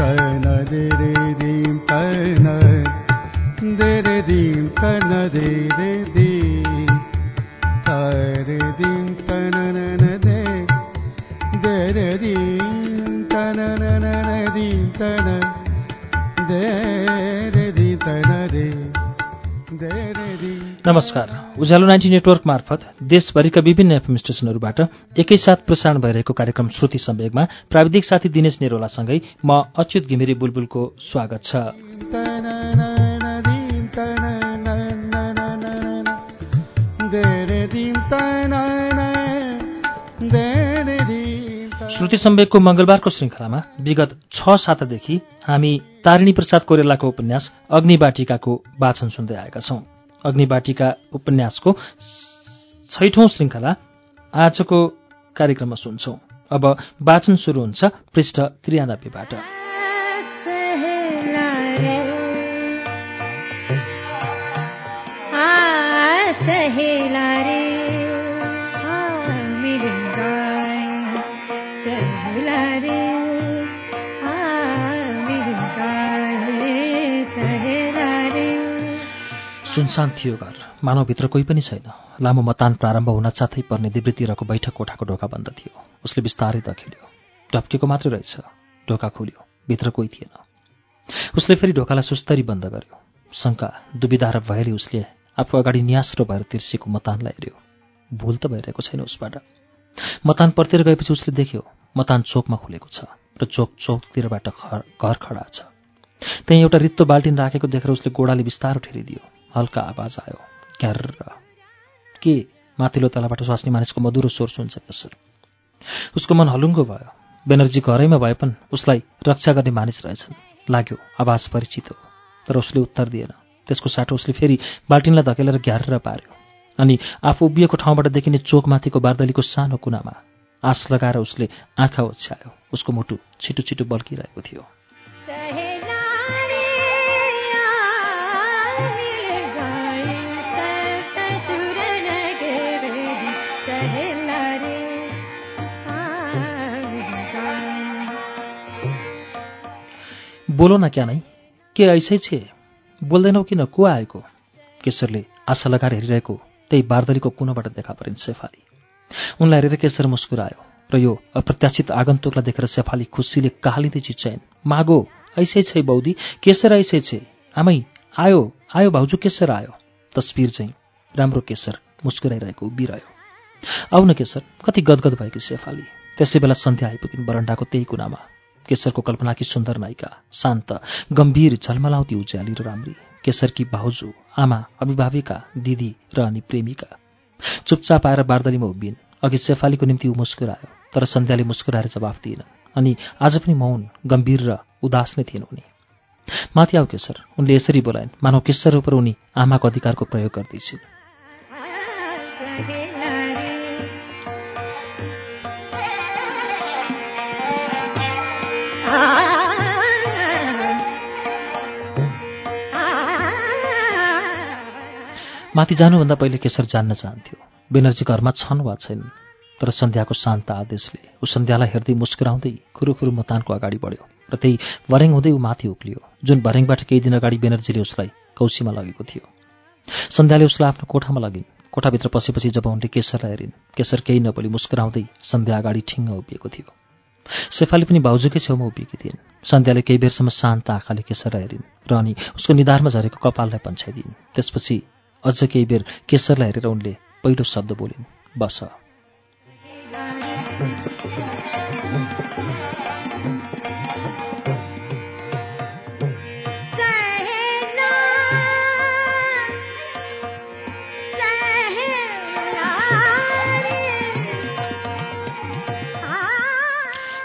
रे दीं केरे दीम केरे नमस्कार। उज्यालो नाइन्टी नेटवर्क मार्फत देशभरिका विभिन्न एफएम स्टेशनहरूबाट एकैसाथ प्रसारण भइरहेको कार्यक्रम श्रुति सम्वेगमा प्राविधिक साथी दिनेश नेरोलासँगै म अच्युत घिमिरे बुलबुलको स्वागत छ। श्रुति सम्वेकको मंगलबारको श्रृङ्खलामा विगत छ सातादेखि हामी तारिणी प्रसाद कोरेलाको उपन्यास अग्निबाटिकाको वाचन सुन्दै आएका छौं। अग्निबाटिका उपन्यासको छैठौं श्रृङ्खला आजको कार्यक्रममा सुन्छौं। अब वाचन सुरु हुन्छ पृष्ठ त्रियानब्बेबाट। सुनसान थियो घर। मानवभित्र कोही पनि छैन। लामो मतान प्रारम्भ हुन साथै पर्ने दिव्यतिरको बैठक कोठाको ढोका बन्द थियो। उसले बिस्तारै दखिल्यो ढप्केको मात्रै रहेछ। ढोका खुल्यो। भित्र कोही थिएन। उसले फेरि ढोकालाई सुस्तरी बन्द गर्यो। शङ्का दुविधा र भएरै उसले आफू अगाडि न्यास्रो भएर तिर्सिएको मतानलाई हेऱ्यो। भुल त भइरहेको छैन उसबाट। मतान पर्तिर गएपछि उसले देख्यो मतान चोकमा खुलेको छ र चोक चौकतिरबाट घर खडा छ। त्यहीँ एउटा रित्तो बाल्टिन राखेको देखेर उसले गोडाले बिस्तारो ठेरिदियो। हल्का आवाज आयो। क्यार्र। के माथिल्लो तलाबाट स्वास्नी मानिसको मधुरो स्वर सुन्छ कसर उसको मन हलुङ्गो भयो। बेनर्जी घरैमा भए पनि उसलाई रक्षा गर्ने मानिस रहेछन्। लाग्यो आवाज परिचित हो। तर उसले उत्तर दिएन। त्यसको साटो उसले फेरि बाल्टिनलाई धकेलेर घ्यारेर पार्यो। अनि आफू उभिएको ठाउँबाट देखिने चोकमाथिको बार्दलीको सानो कुनामा आस लगाएर उसले आँखा ओछ्यायो। उसको मुटु छिटो छिटो बल्किरहेको थियो। बोलो न क्या नै? के ऐसै छे? बोल्दैनौ किन? को आएको? केशरले आशा लगाएर हेरिरहेको त्यही बार्दलीको कुनोबाट देखा परिन् सेफाली उनलाई हेरेर केशर मुस्कुरायो र यो अप्रत्याशित आगन्तुकलाई देखेर सेफाली खुसीले कहालिँदै चिच्याइन् मागो ऐसै छै बौदी? केशर ऐसै छे? आमै आयो आयो भाउजू केशर आयो। तस्बिर चाहिँ राम्रो केशर मुस्कुराइरहेको उभिरह्यो। आउ न केशर कति गदगद भएकी सेफाली त्यसै बेला सन्ध्या आइपुगिन् बरन्डाको त्यही कुनामा। केशरको कल्पनाकी सुन्दर नायिका शान्त गम्भीर झलमलाउँती उज्याली र राम्री। केशरकी भाउजू आमा अभिभाविका दिदी र अनि प्रेमिका। चुपचाप आएर बार्दलीमा उभिन् अघि सेफालीको निम्ति ऊ मुस्कुरायो तर सन्ध्याले मुस्कुराएर जवाफ दिएनन्। अनि आज पनि मौन गम्भीर र उदास नै थिएन उनी। माथि आऊ केशर। उनले यसरी बोलाइन्। मानव केशर उप उनी आमाको अधिकारको प्रयोग गर्दैछिन् माथि जानुभन्दा पहिले केशर जान्न चाहन्थ्यो। बेनर्जी घरमा छन् वा छैनन् तर सन्ध्याको शान्त आदेशले ऊ सन्ध्यालाई हेर्दै मुस्कुराउँदै खुरुखुरु मतानको अगाडि बढ्यो र त्यही भरेङ हुँदै ऊ माथि उक्लियो जुन भरेङबाट केही दिन अगाडि बेनर्जीले उसलाई कौशीमा लगेको थियो। सन्ध्याले उसलाई आफ्नो कोठामा लगिन्। कोठाभित्र पसेपछि जब उनले केशरलाई हेरिन् केशर केही नबोली मुस्कुराउँदै सन्ध्या अगाडि ठिङ्ग उभिएको थियो। शेफाली पनि भाउजूकै छेउमा उभिएकी थिइन्। सन्ध्याले केही बेरसम्म शान्त आँखाले केशरलाई हेरिन् र अनि उसको निधारमा झरेको कपाललाई पन्छाइदिन्। त्यसपछि अझ केही बेर केशरलाई हेरेर उनले पहिलो शब्द बोलिन्। बस।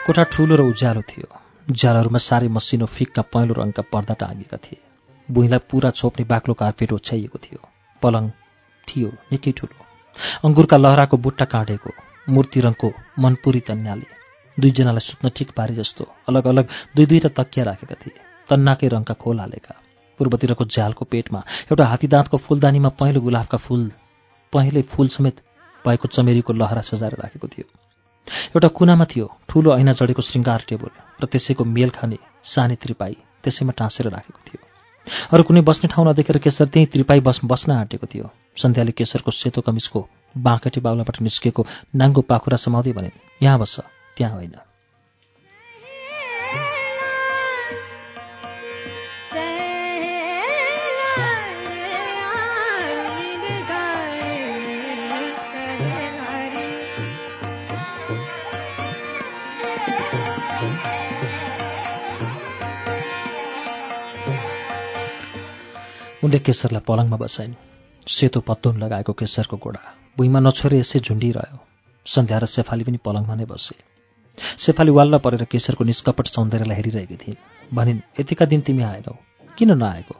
कोठा ठुलो र उज्यालो थियो। उज्यालोहरूमा साह्रै मसिनो फिक्का पहेँलो रङका पर्दा टाँगिएका थिए। भुइँलाई पुरा छोप्ने बाक्लो कार्पेट ओछ्याइएको थियो। पलङ थियो निकै ठुलो। अङ्गुरका लहराको बुट्टा काँडेको मूर्ति रङको मनपुरी तन्याले। दुईजनालाई सुत्न ठिक पारे जस्तो अलग अलग दुई दुईवटा तकिया राखेका थिए। तन्नाकै रङका खोल हालेका। पूर्वतिरको झ्यालको पेटमा एउटा हात्तीदाँतको फुलदानीमा पहेँलो गुलाबका फुल पहेँलै फुल समेत भएको चमेरीको लहरा सजाएर राखेको थियो। एउटा कुनामा थियो ठुलो ऐना जडेको श्रृङ्गार टेबल र त्यसैको मेल खाने सानी त्रिपाई त्यसैमा टाँसेर राखेको थियो। अरू कुनै बस्ने ठाउँ नदेखेर केशर त्यहीँ त्रिपाई बस बस्न आँटेको थियो। सन्ध्याले केशरको सेतो कमिजको बाँकटी बाउलाबाट निस्केको नाङ्गो पाखुरा समाउँदै भने यहाँ बस्छ त्यहाँ होइन। उनले केशरलाई पलङमा बसाइन्। सेतो पत्तुन लगाएको केशरको गोडा भुइँमा नछोरे यसै झुन्डिरह्यो। सन्ध्या र सेफाली पनि पलङमा नै बसे। सेफाली वाल्ल परेर केशरको निष्कपट सौन्दर्यलाई हेरिरहेकी थिइन्। भनिन् यतिका दिन तिमी आएनौ। किन नआएको?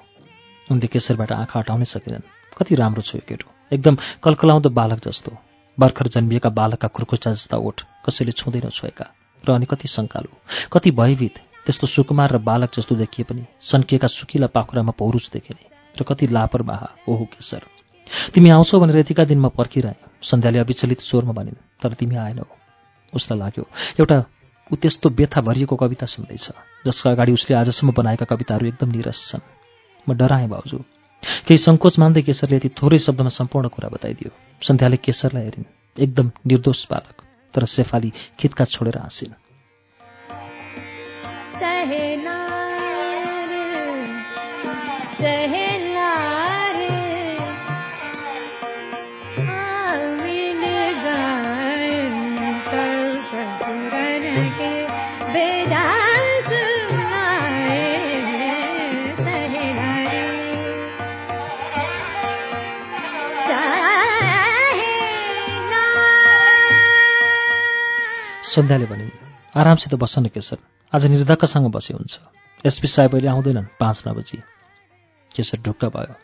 उनले केशरबाट आँखा हटाउनै सकेनन्। कति राम्रो छ यो केटो। एकदम कलकलाउँदो बालक जस्तो। भर्खर जन्मिएका बालकका खुर्कुचा जस्ता ओठ कसैले छुँदैन छोएका। र अनि कति सङ्कालु कति भयभीत त्यस्तो सुकुमार र बालक जस्तो देखिए पनि सन्किएका सुकिला पाखुरामा पौरुष देखेने र कति लापरवाह ओहो केशर तिमी आउँछौ भनेर यतिका दिन म पर्खिरहेँ। सन्ध्याले अविचलित स्वरमा भनिन् तर तिमी आएनौ उसलाई लाग्यो एउटा ऊ त्यस्तो व्यथा भरिएको कविता सुन्दैछ जसका अगाडि उसले आजसम्म बनाएका कविताहरू एकदम निरस छन्। म डराएँ भाउजू। केही सङ्कोच मान्दै केशरले यति थोरै शब्दमा सम्पूर्ण कुरा बताइदियो। सन्ध्याले केशरलाई हेरिन् एकदम निर्दोष बालक तर सेफाली खितका छोडेर हाँसिन्। सन्ध्याले भनिन् आरामसित बस्न केशर आज निर्धक्कसँग बसे हुन्छ। एसपी साहेब अहिले आउँदैनन् पाँच नौ बजी। केशर ढुक्क भयो।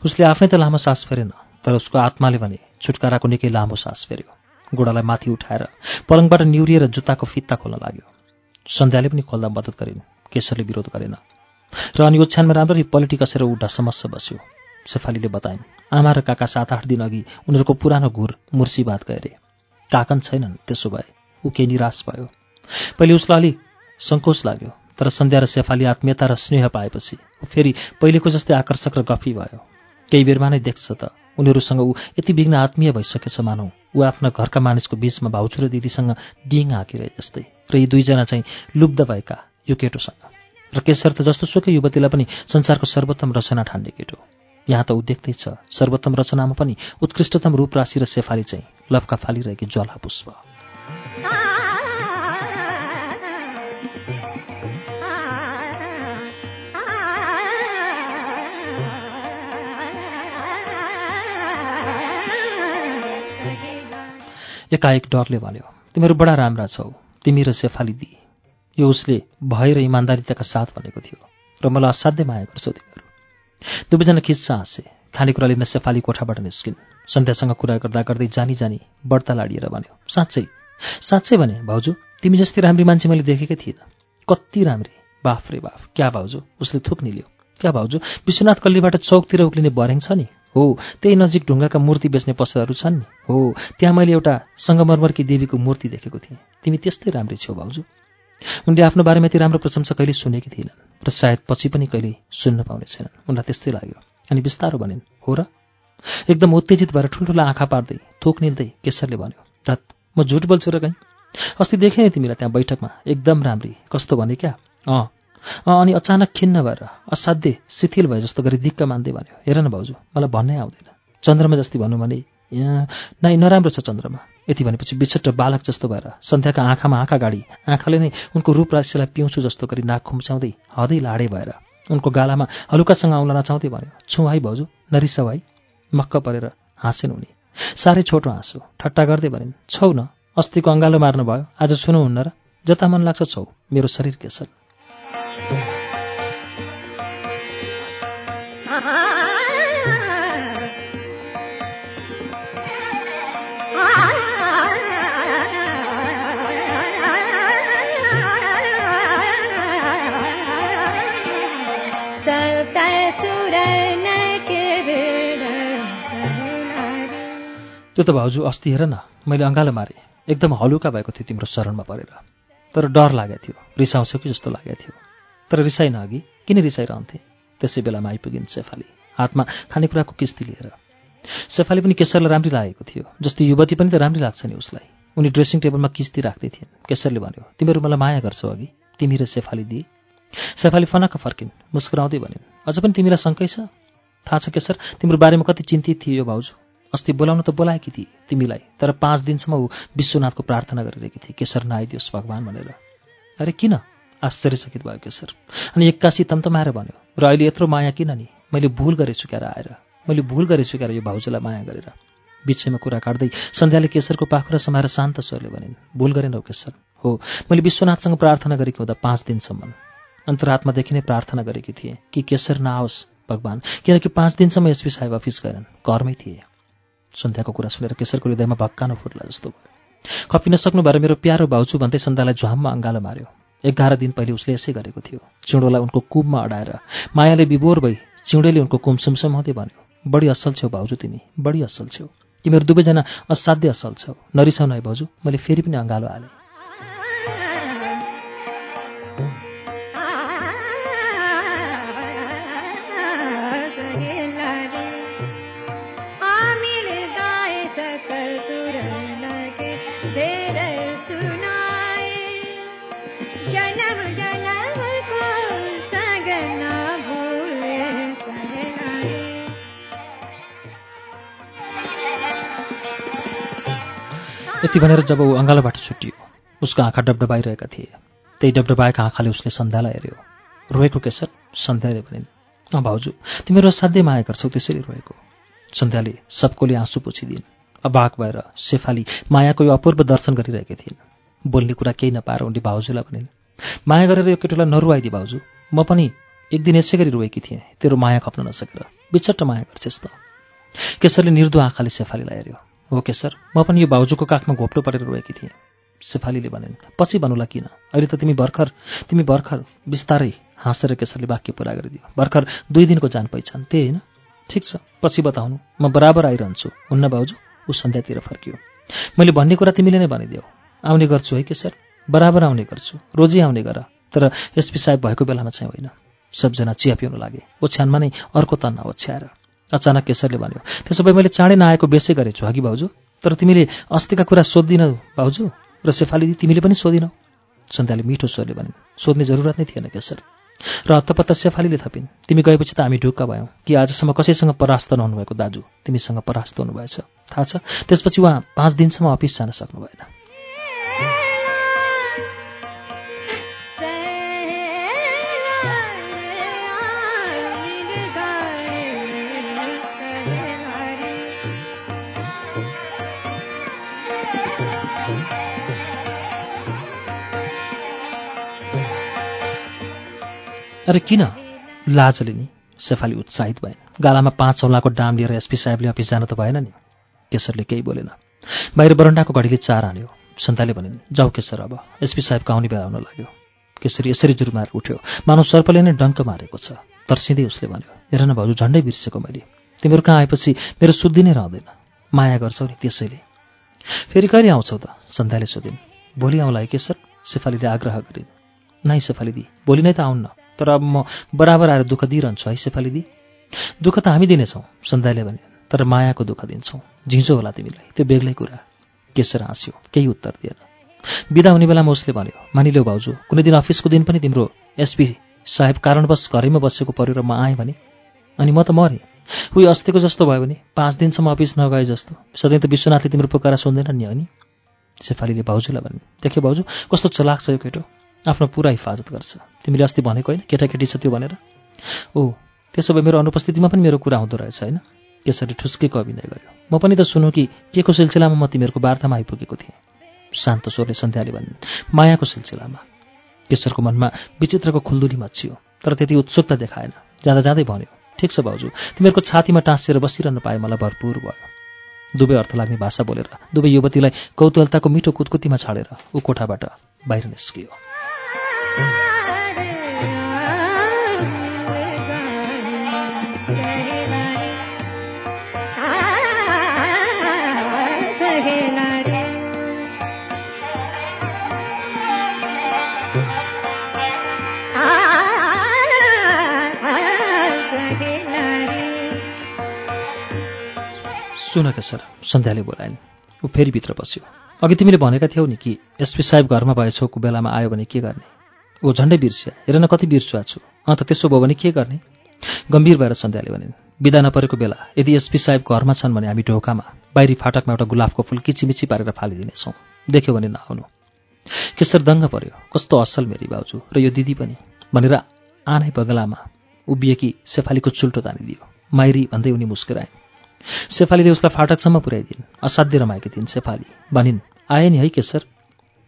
उसले आफै त लामो सास फेरेन तर उसको आत्माले भने छुटकाराको निकै लामो सास फेर्यो। गोडालाई माथि उठाएर पलङबाट निउरिएर जुत्ताको फित्ता खोल्न लाग्यो। सन्ध्याले पनि खोल्दा मद्दत गरिन् केशरले विरोध गरेन। र अनि ओछ्यानमा राम्ररी पलेटी कसेर ऊ ढसमस्स बस्यो। सेफालीले बताइन् आमा र काका सात आठ दिन अघि उनीहरूको पुरानो घुर मुर्सिबाद गए काकन छैनन् त्यसो भए। ऊ केही निराश भयो। पहिले उसलाई अलि सङ्कोच लाग्यो तर सन्ध्या र सेफाली आत्मीयता र स्नेह पाएपछि ऊ फेरि पहिलेको जस्तै आकर्षक र गफी भयो। केही बेरमा नै देख्छ त उनीहरूसँग ऊ यति बिघ्न आत्मीय भइसकेछ मानौ। ऊ आफ्ना घरका मानिसको बीचमा भाउजू र दिदीसँग डिङ हाकिरहे जस्तै र यी दुईजना चाहिँ लुब्ध भएका यो केटोसँग र केशर त जस्तो सुकै युवतीलाई पनि संसारको सर्वोत्तम रचना ठान्ने केटो यहाँ त ऊ देख्दैछ सर्वोत्तम रचनामा पनि उत्कृष्टतम रूपराशि र सेफाली चाहिँ लप्का फालिरहेकी ज्वाला पुष्प एकाएक डरले भन्यो तिमीहरू बडा राम्रा छौ तिमी र सेफाली दि। यो उसले भय र इमान्दारिताका साथ भनेको थियो र मलाई असाध्य माया गर्छौ तिमीहरू। दुवैजना खिच्चा हाँसे खानेकुरा लिन सेफाली कोठाबाट निस्किन् सन्ध्यासँग कुरा गर्दा गर्दै जानी जानी बढ्ता लाडिएर भन्यो साँच्चै साँच्चै भने भाउजू तिमी जस्तै राम्री मान्छे मैले देखेकै थिइनँ कति राम्री। बाफ रे बाफ। क्या भाउजू? उसले थुक निल्यो। क्या भाउजू? विश्वनाथ कल्लीबाट चौकतिर उक्लिने बरेङ छ नि? हो त्यही नजिक ढुङ्गाका मूर्ति बेच्ने पसलहरू छन् नि? हो त्यहाँ मैले एउटा सङ्गमरमरकी देवीको मूर्ति देखेको थिएँ। तिमी त्यस्तै राम्री छेउ भाउजू। उनले आफ्नो बारेमा यति राम्रो प्रशंसा कहिले सुनेकी थिएनन् र सायद पछि पनि कहिले सुन्न पाउने छैनन्। उनलाई त्यस्तै लाग्यो। अनि बिस्तारो भनिन् हो र? एकदम उत्तेजित भएर ठुल्ठुला आँखा पार्दै थोक निल्दै केशरले भन्यो म झुट बोल्छु र कहीँ? अस्ति देखेँ नि तिमीलाई त्यहाँ बैठकमा। एकदम राम्री। कस्तो भने क्या? अँ। अँ अनि अचानक खिन्न भएर असाध्य शिथिल भए जस्तो गरी दिक्क मान्दै भन्यो। हेर न भाउजू मलाई भन्नै आउँदैन। चन्द्रमा जस्तै भनौँ भने नाइ नराम्रो छ चन्द्रमा। यति भनेपछि बिछट्ट बालक जस्तो भएर सन्ध्याका आँखामा आँखा गाडी आँखाले नै उनको रूप राशिलाई पिउँछु जस्तो गरी नाक खुम्च्याउँदै हदै लाडे भएर उनको गालामा हलुकासँग आउन नचाउँदै भन्यो छु है भाउजू नरिसाउ है। मक्क परेर हाँसेन उनी। साह्रै छोटो हाँसो ठट्टा गर्दै भनिन् छौ न अस्तिको अङ्गालो मार्नु भयो आज छुनुहुन्न र जता मन लाग्छ छौ। मेरो शरीर केसर त्यो त भाउजू अस्ति हेर न मैले अँगालो मारेँ। एकदम हलुका भएको थियो तिम्रो शरणमा परेर। तर डर लागेको थियो रिसाउँछौ कि जस्तो लागेको थियो। तर रिसाइन अघि किन रिसाइरहन्थे? त्यसै बेलामा आइपुगिन् सेफाली हातमा खानेकुराको किस्ती लिएर। सेफाली पनि केशरलाई राम्री लागेको थियो जस्तो युवती पनि त राम्री लाग्छ नि उसलाई। उनी ड्रेसिङ टेबलमा किस्ती राख्दै थिइन्। केशरले भन्यो तिमीहरू मलाई माया गर्छौ अघि? तिमी र सेफाली दिए सेफाली फनक्क फर्किन् मुस्कुराउँदै भनिन् अझ पनि तिमीलाई शङ्कै छ? थाहा छ केशर तिम्रो बारेमा कति चिन्तित थियो यो भाउजू। अस्ति बोलाउन त बोलाएकी थिए तिमीलाई तर पाँच दिनसम्म ऊ विश्वनाथको प्रार्थना गरिरहेकी थिए केशर नआइदियोस् भगवान् भनेर। अरे किन? आश्चर्यचकित भयो केशर। अनि एक्कासी तम्तमाएर भन्यो र अहिले यत्रो माया किन नि? मैले भुल गरेछु क्यार आएर मैले भुल गरेछु क्यार यो भाउजूलाई माया गरेर। बिचैमा कुरा काट्दै सन्ध्याले केशरको पाखुरा समाएर शान्त स्वरले भनिन् भुल गरेनौ केशर। हो मैले विश्वनाथसँग प्रार्थना गरेको हुँदा पाँच दिनसम्म। अन्तरात्मादेखि नै प्रार्थना गरेकी थिएँ कि केशर नआओस् भगवान् किनकि पाँच दिनसम्म एसपी साहेब अफिस गएनन् घरमै थिए। सन्ध्याको कुरा सुनेर केशरको हृदयमा भक्कानो फुट्ला जस्तो भयो। खपिन सक्नु भएर मेरो प्यारो भाउजू भन्दै सन्ध्यालाई झ्वाममा अँगालो मार्यो। एघार दिन पहिले उसले यसै गरेको थियो। चिउँडोलाई उनको कुममा अडाएर मायाले विभोर भई चिउँडेले उनको कुम सुमसुमाउँदै भन्यो बढी असल छेउ भाउजू तिमी बढी असल छेउ तिमीहरू दुवैजना असाध्य असल छौ। नरिसाउन है भाउजू मैले फेरि पनि अँगालो हालेँ। यति भनेर जब ऊ अँगालोबाट छुट्टियो उसको आँखा डबडबाइरहेका थिए। त्यही डबडबाएका आँखाले उसले सन्ध्यालाई हेऱ्यो। रोएको केशर सन्ध्याले भनिन् अँ भाउजू तिमीहरू असाध्यै माया गर्छौ त्यसरी रोएको सन्ध्याले सबकोले आँसु पुछिदिन्। अबाक भएर सेफाली मायाको यो अपूर्व दर्शन गरिरहेकी थिइन्। बोल्ने कुरा केही नपाएर उनले भाउजूलाई भनिन् माया गरेर यो केटोलाई नरुवाइदिए भाउजू म पनि एक दिन यसै गरी रोएकी थिएँ तेरो माया खप्न नसकेर। बिचट्ट माया गर्छेस् त। केशरले निर्दो आँखाले सेफालीलाई हेऱ्यो। हो केशर म पनि यो भाउजूको काखमा घोप्टो परेर रोएकी थिएँ। सेफालीले भनिन् पछि भन्नुला किन? अहिले त तिमी भर्खर तिमी भर्खर बिस्तारै हाँसेर केशरले वाक्य पुरा गरिदियो। भर्खर दुई दिनको जान पहिचान त्यही होइन? ठिक छ पछि बताउनु। म बराबर आइरहन्छु। हुन्न भाउजू ऊ सन्ध्यातिर फर्कियो। मैले भन्ने कुरा तिमीले नै भनिदेऊ। आउने गर्छु है केशर? बराबर आउने गर्छु। रोजी आउने गर। तर एसपी साहेब भएको बेलामा चाहिँ होइन। सबजना चिया पिउन लागे। ओछ्यानमा नै अर्को तन्ना ओछ्याएर। अचानक केशरले भन्यो त्यसो भए मैले चाँडै नआएको बेसै गरेछु हगि भाउजू? तर तिमीले अस्तिका कुरा सोधिदिनौ भाउजू? र सेफाली तिमीले पनि सोधिनौ सन्ध्याले मिठो स्वरले भनिन् सोध्ने जरुरत नै थिएन केशर। र हत्तपत्त सेफालीले थपिन् तिमी गएपछि त हामी ढुक्क भयौँ कि आजसम्म कसैसँग परास्त नहुनुभएको दाजु तिमीसँग परास्त हुनुभएछ। थाहा छ त्यसपछि उहाँ पाँच दिनसम्म अफिस जान सक्नु भएन। अरे किन? लाजले नि सेफाली उत्साहित भएन गालामा पाँच औँलाको डाम लिएर एसपी साहेबले अफिस जान त भएन नि। केशरले केही बोलेन। बाहिर बरन्डाको घडीले चार हान्यो सन्ताले भनिन् जाऊ केशर अब एसपी साहेबको आउने बेला आउन लाग्यो। केशरी यसरी जुरुमाएर उठ्यो। मानव सर्पले नै डङ्क मारेको छ। तर्सिँदै उसले भन्यो हेर न भाउजू झन्डै बिर्सेको मैले। तिमीहरू कहाँ आएपछि मेरो शुद्धि नै रहँदैन। माया गर्छौ नि त्यसैले। फेरि कहिले आउँछौ त? सन्ध्याले सोधिन् भोलि आउँला है केशर? सेफालीले आग्रह गरिन् नाइ सेफाली दि भोलि नै त आउन्न। तर अब म बराबर आएर दुःख दिइरहन्छु है सेफाली दि। दुःख त हामी दिनेछौँ सन्ध्याले भने। तर मायाको दुःख दिन्छौँ। झिँझो होला तिमीलाई। त्यो बेग्लै कुरा। केशर हाँस्यो। केही उत्तर दिएन। बिदा हुने बेलामा उसले भन्यो मानिल्यौ भाउजू कुनै दिन अफिसको दिन पनि तिम्रो एसपी साहेब कारणवश घरैमा बसेको पऱ्यो र म आएँ भने? अनि म त मरेँ। उही अस्तिको जस्तो भयो भने? पाँच दिनसम्म अफिस नगए जस्तो। सधैँ त विश्वनाथले तिम्रो पुकारा सुन्दैन नि अनि सेफालीले भाउजूलाई भने देख्यो भाउजू कस्तो चलाक छ यो केटो। आफ्नो पुरा हिफाजत गर्छ। तिमीले अस्ति भनेको होइन केटाकेटी छ त्यो भनेर। ओ त्यसो भए मेरो अनुपस्थितिमा पनि मेरो कुरा हुँदो रहेछ होइन? केशरले ठुस्केको अभिनय गर्यो। म पनि त सुनौ कि के को सिलसिलामा म तिमीहरूको वार्तामा आइपुगेको थिएँ? शान्त स्वरले सन्ध्याले भनिन् मायाको सिलसिलामा। केशरको मनमा विचित्रको खुल्दुली मचियो तर त्यति उत्सुकता देखाएन। जाँदा जाँदै भन्यो ठिक छ भाउजू तिमीहरूको छातीमा टाँसिएर बसिरहनु पाए मलाई भरपुर भयो। दुवै अर्थ लाग्ने भाषा बोलेर दुवै युवतीलाई कौतूहलताको मिठो कुतकुतीमा छाडेर ऊ कोठाबाट बाहिर निस्कियो। सुनका सर सन्ध्याले बोलाइन्। ऊ फेरि भित्र पस्यो अघि तिमीले भनेका थियौ नि कि एसपी साहेब घरमा भएछौको बेलामा आयो भने के गर्ने? ऊ झन्डै बिर्सिया। हेर न कति बिर्सुवा छु अन्त त्यसो भयो भने के गर्ने? गम्भीर भएर सन्ध्याले भनिन् बिदा नपरेको बेला यदि एसपी साहेब घरमा छन् भने हामी ढोकामा बाहिरी फाटकमा एउटा गुलाबको फुल किचिमिची पारेर फालिदिनेछौँ। देख्यो भने नआउनु। केशर दङ्ग पर्यो। कस्तो असल मेरी बाउजू र यो दिदी पनि। भनेर आनै बगलामा उभिएकी सेफालीको चुल्टो तानिदियो। माइरी भन्दै उनी मुस्कुराइन्। सेफालीले उसलाई फाटकसम्म पुर्याइदिन्। असाध्य रमाएकी थिइन् सेफाली भनिन् आए नि है केशर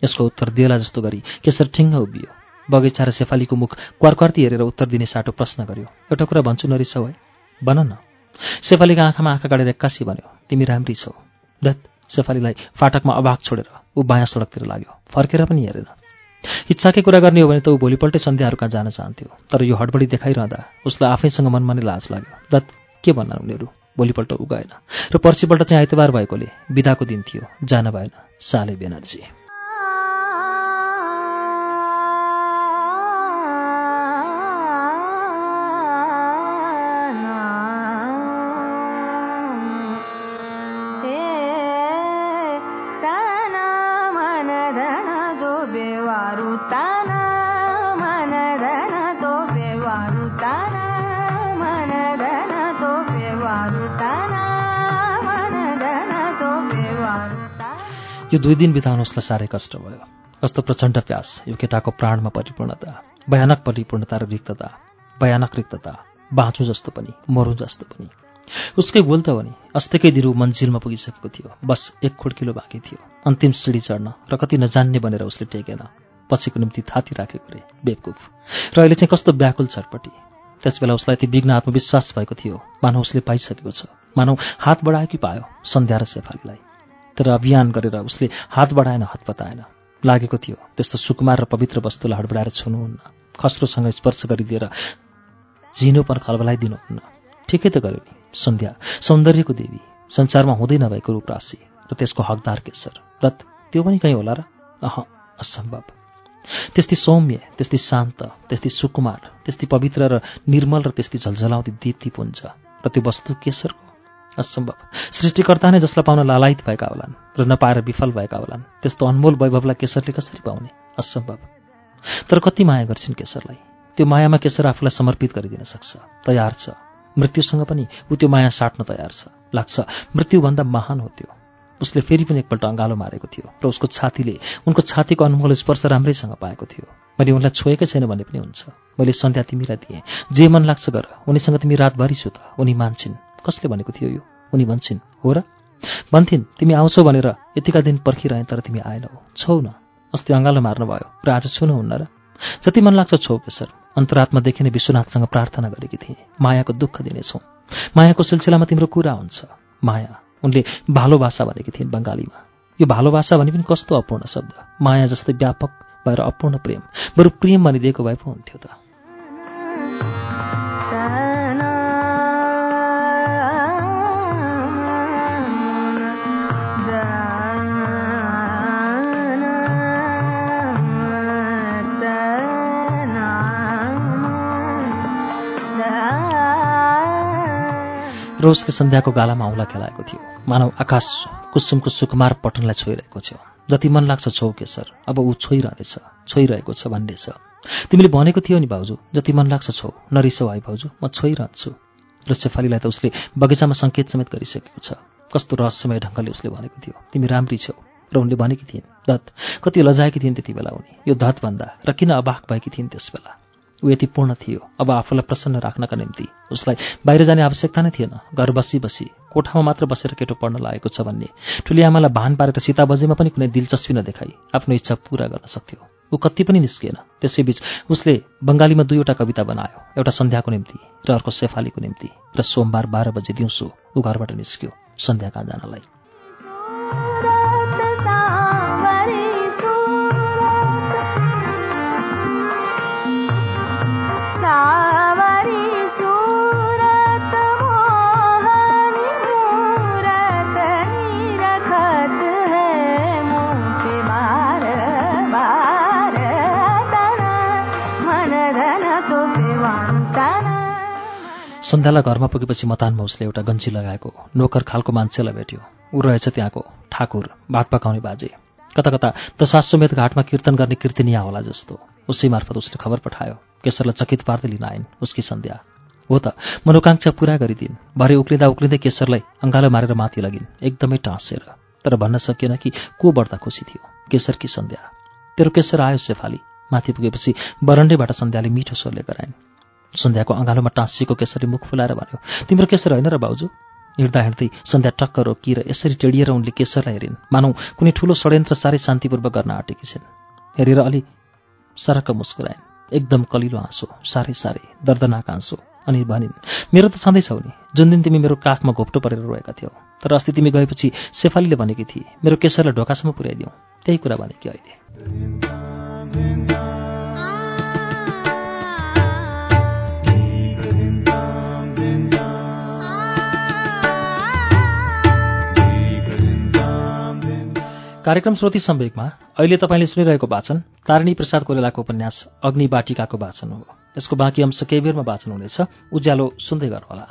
यसको उत्तर दिएला जस्तो गरी केशर ठिङ्ग उभियो। बगैँचा र सेफालीको मुख क्वारक्वार्ती हेरेर उत्तर दिने साटो प्रश्न गर्यो। एउटा कुरा भन्छु नरिसौ है। भन न। सेफालीको आँखामा आँखा गाडेर एक्कासी भन्यो। तिमी राम्री छौ। दत सेफालीलाई फाटकमा अभाग छोडेर ऊ बायाँ सडकतिर लाग्यो। फर्केर पनि हेरेन। इच्छाकै कुरा गर्ने हो भने त ऊ भोलिपल्टै सन्ध्याहरू कहाँ जान चाहन्थ्यो। तर यो हडबडी देखाइरहँदा उसलाई आफैसँग मनमा नै लाज लाग्यो। दत्त के भन्ला उनीहरू? भोलिपल्ट ऊ गएन। र पर्सिपल्ट चाहिँ आइतबार भएकोले बिदाको दिन थियो। जान भएन। साले बेनर्जी। यो दुई दिन बिताउन उसलाई साह्रै कष्ट भयो। कस्तो प्रचण्ड प्यास यो केटाको प्राणमा परिपूर्णता भयानक परिपूर्णता र रिक्तता भयानक रिक्तता बाँचु जस्तो पनि मरु जस्तो पनि। उसकै गोल त भने अस्तिकै दिरु मन्जिलमा पुगिसकेको थियो। बस एक खुड्किलो बाँकी थियो। अन्तिम सिँढी चढ्न र कति नजान्ने बनेर उसले टेकेन। पछिको निम्ति थाती राखेको रे बेवकुफ। र अहिले चाहिँ कस्तो व्याकुल छटपट्टि त्यसबेला उसलाई ती विघ्न आत्मविश्वास भएको थियो। मानव उसले पाइसकेको छ। मानव हात बढायो कि पायो? सन्ध्या र सेफालीलाई तर अभियान गरेर उसले हात बढाएन हात पताएन लागेको थियो त्यस्तो सुकुमार र पवित्र वस्तुलाई हडबडाएर छुनुहुन्न खस्रोसँग स्पर्श गरिदिएर झिनो पनि खलबलाइदिनुहुन्न ठिकै त गर्यो नि सन्ध्या। सौन्दर्यको देवी संसारमा हुँदै नभएको रूपराशि र त्यसको हकदार केशर। दत्त त्यो पनि कहीँ होला र? अह असम्भव। त्यस्तै सौम्य त्यस्तै शान्त त्यस्तै सुकुमार त्यस्तै पवित्र र निर्मल र त्यस्तै झलझलाउँदै दीप्तिपुञ्ज र त्यो वस्तु केशरको? असम्भव। सृष्टिकर्ता नै जसलाई पाउन लालायित भएका होलान् र नपाएर विफल भएका होलान् त्यस्तो अनमोल वैभवलाई केशरले कसरी पाउने? असम्भव। तर कति माया गर्छिन् केशरलाई? त्यो मायामा केशर आफूलाई समर्पित गरिदिन सक्छ तयार छ। मृत्युसँग पनि ऊ त्यो माया साट्न तयार छ। लाग्छ मृत्युभन्दा महान हो त्यो। उसले फेरि पनि एकपल्ट अँगालो मारेको थियो र उसको छातीले उनको छातीको अनमोल स्पर्श राम्रैसँग पाएको थियो। मैले उनलाई छोएकै छैन भने पनि हुन्छ। मैले सन्ध्या तिमीलाई दिएँ। जे मन लाग्छ गर। उनीसँग तिमी रातभरि छु त उनी मान्छन्। कसले भनेको थियो यो? उनी भन्छन् हो र? भन्थिन् तिमी आउँछौ भनेर यतिका दिन पर्खिरहे तर तिमी आएनौ। छौ न? अस्ति अँगालो मार्नुभयो र आज छुनुहुन्न र? जति मन लाग्छ छौ केशर अन्तरात्मादेखि नै विश्वनाथसँग प्रार्थना गरेकी थिएँ। मायाको दुःख दिनेछौ। मायाको सिलसिलामा तिम्रो कुरा हुन्छ। माया उनले भालोभाषा भनेकी थिइन् बङ्गालीमा। यो भालोभाषा भने पनि कस्तो अपूर्ण शब्द? माया जस्तै व्यापक भएर अपूर्ण प्रेम। बरु प्रेम भनिदिएको भए पो हुन्थ्यो त। र उसले सन्ध्याको गालामा औँला खेलाएको थियो। मानव आकाश कुसुमको सुकुमार पटनलाई छोइरहेको छ जति मन लाग्छ छौ केशर अब ऊ छोइरहनेछ छोइरहेको छ भन्ने छ तिमीले भनेको थियो नि भाउजू जति मन लाग्छ छौ नरिसौ है भाउजू म छोइरहन्छु। र शेफालीलाई त उसले बगैँचामा सङ्केत समेत गरिसकेको छ। कस्तो रहस्यमय ढङ्गले उसले भनेको थियो तिमी राम्री छौ। र उनले भनेकी थिइन् दत्त कति लजाएकी थिइन् त्यति बेला उनी। यो धत भन्दा र किन अबाक भएकी थिइन् त्यस बेला ऊ यति पूर्ण थियो। अब आफूलाई प्रसन्न राख्नका निम्ति। उसलाई बाहिर जाने आवश्यकता नै थिएन। घर बसी बसी कोठामा मात्र बसेर केटो पढ्न लागेको छ भन्ने। ठुली आमालाई भान पारेर सीता बजेमा पनि कुनै दिलचस्पी नदेखाई। आफ्नो इच्छा पूरा गर्न सक्थ्यो। ऊ कति पनि निस्किएन त्यसैबीच उसले बङ्गालीमा दुईवटा कविता बनायो। एउटा सन्ध्याको निम्ति र अर्को सेफालीको निम्ति र सोमबार बाह्र बजे दिउँसो ऊ घरबाट निस्क्यो सन्ध्या कहाँ जानलाई। सन्ध्यालाई घरमा पुगेपछि मतानमा उसले एउटा गन्जी लगाएको। नोकर खालको मान्छेलाई भेट्यो। ऊ रहेछ त्यहाँको ठाकुर भात पकाउने बाजे। कता कता दशाश्वमेध घाटमा कीर्तन गर्ने कीर्तनिया होला जस्तो। उसै मार्फत उसले खबर पठायो। केशरलाई चकित पार्दै लिन आइन्। उसकी सन्ध्या। हो त मनोकाङ्क्षा पुरा गरिदिन्। भरे उक्लिँदा उक्लिँदै केशरलाई अङ्गालो मारेर माथि लगिन्। एकदमै टाँसेर। तर भन्न सकिएन कि को बढ्दा खुसी थियो। केशरकी सन्ध्या। तेरो केशर आयो सेफाली माथि पुगेपछि बरन्डेबाट सन्ध्याले मिठो स्वरले गराइन् सन्ध्याको अँगालोमा टाँसिएको केसरी मुख फुलाएर भन्यो तिम्रो केसर होइन र बाउजू? हिँड्दा हिँड्दै सन्ध्या टक्क रोकिएर यसरी टेडिएर उनले केसरलाई हेरिन्। मानौ कुनै ठूलो षड्यन्त्र साह्रै शान्तिपूर्वक गर्न आँटेकी छिन्। हेरेर अलि सरक्क मुस्कुराइन्। एकदम कलिलो आँसो साह्रै साह्रै दर्दनाक आँसो। अनि भनिन् मेरो त छँदैछौ नि जुन दिन तिमी मेरो काखमा घोप्टो परेर रोएका थियौ तर अस्ति तिमी गएपछि सेफालीले भनेकी थिए मेरो केसरलाई ढोकासम्म पुर्याइदिउँ। त्यही कुरा भनेकी अहिले। कार्यक्रम श्रोति सम्वेकमा अहिले तपाईँले सुनिरहेको वाचन तारिणी प्रसाद कोरेलाको उपन्यास अग्नि बाटिकाको वाचन हो। यसको बाँकी अंश केही बेरमा वाचन हुनेछ। उज्यालो सुन्दै गर्नुहोला।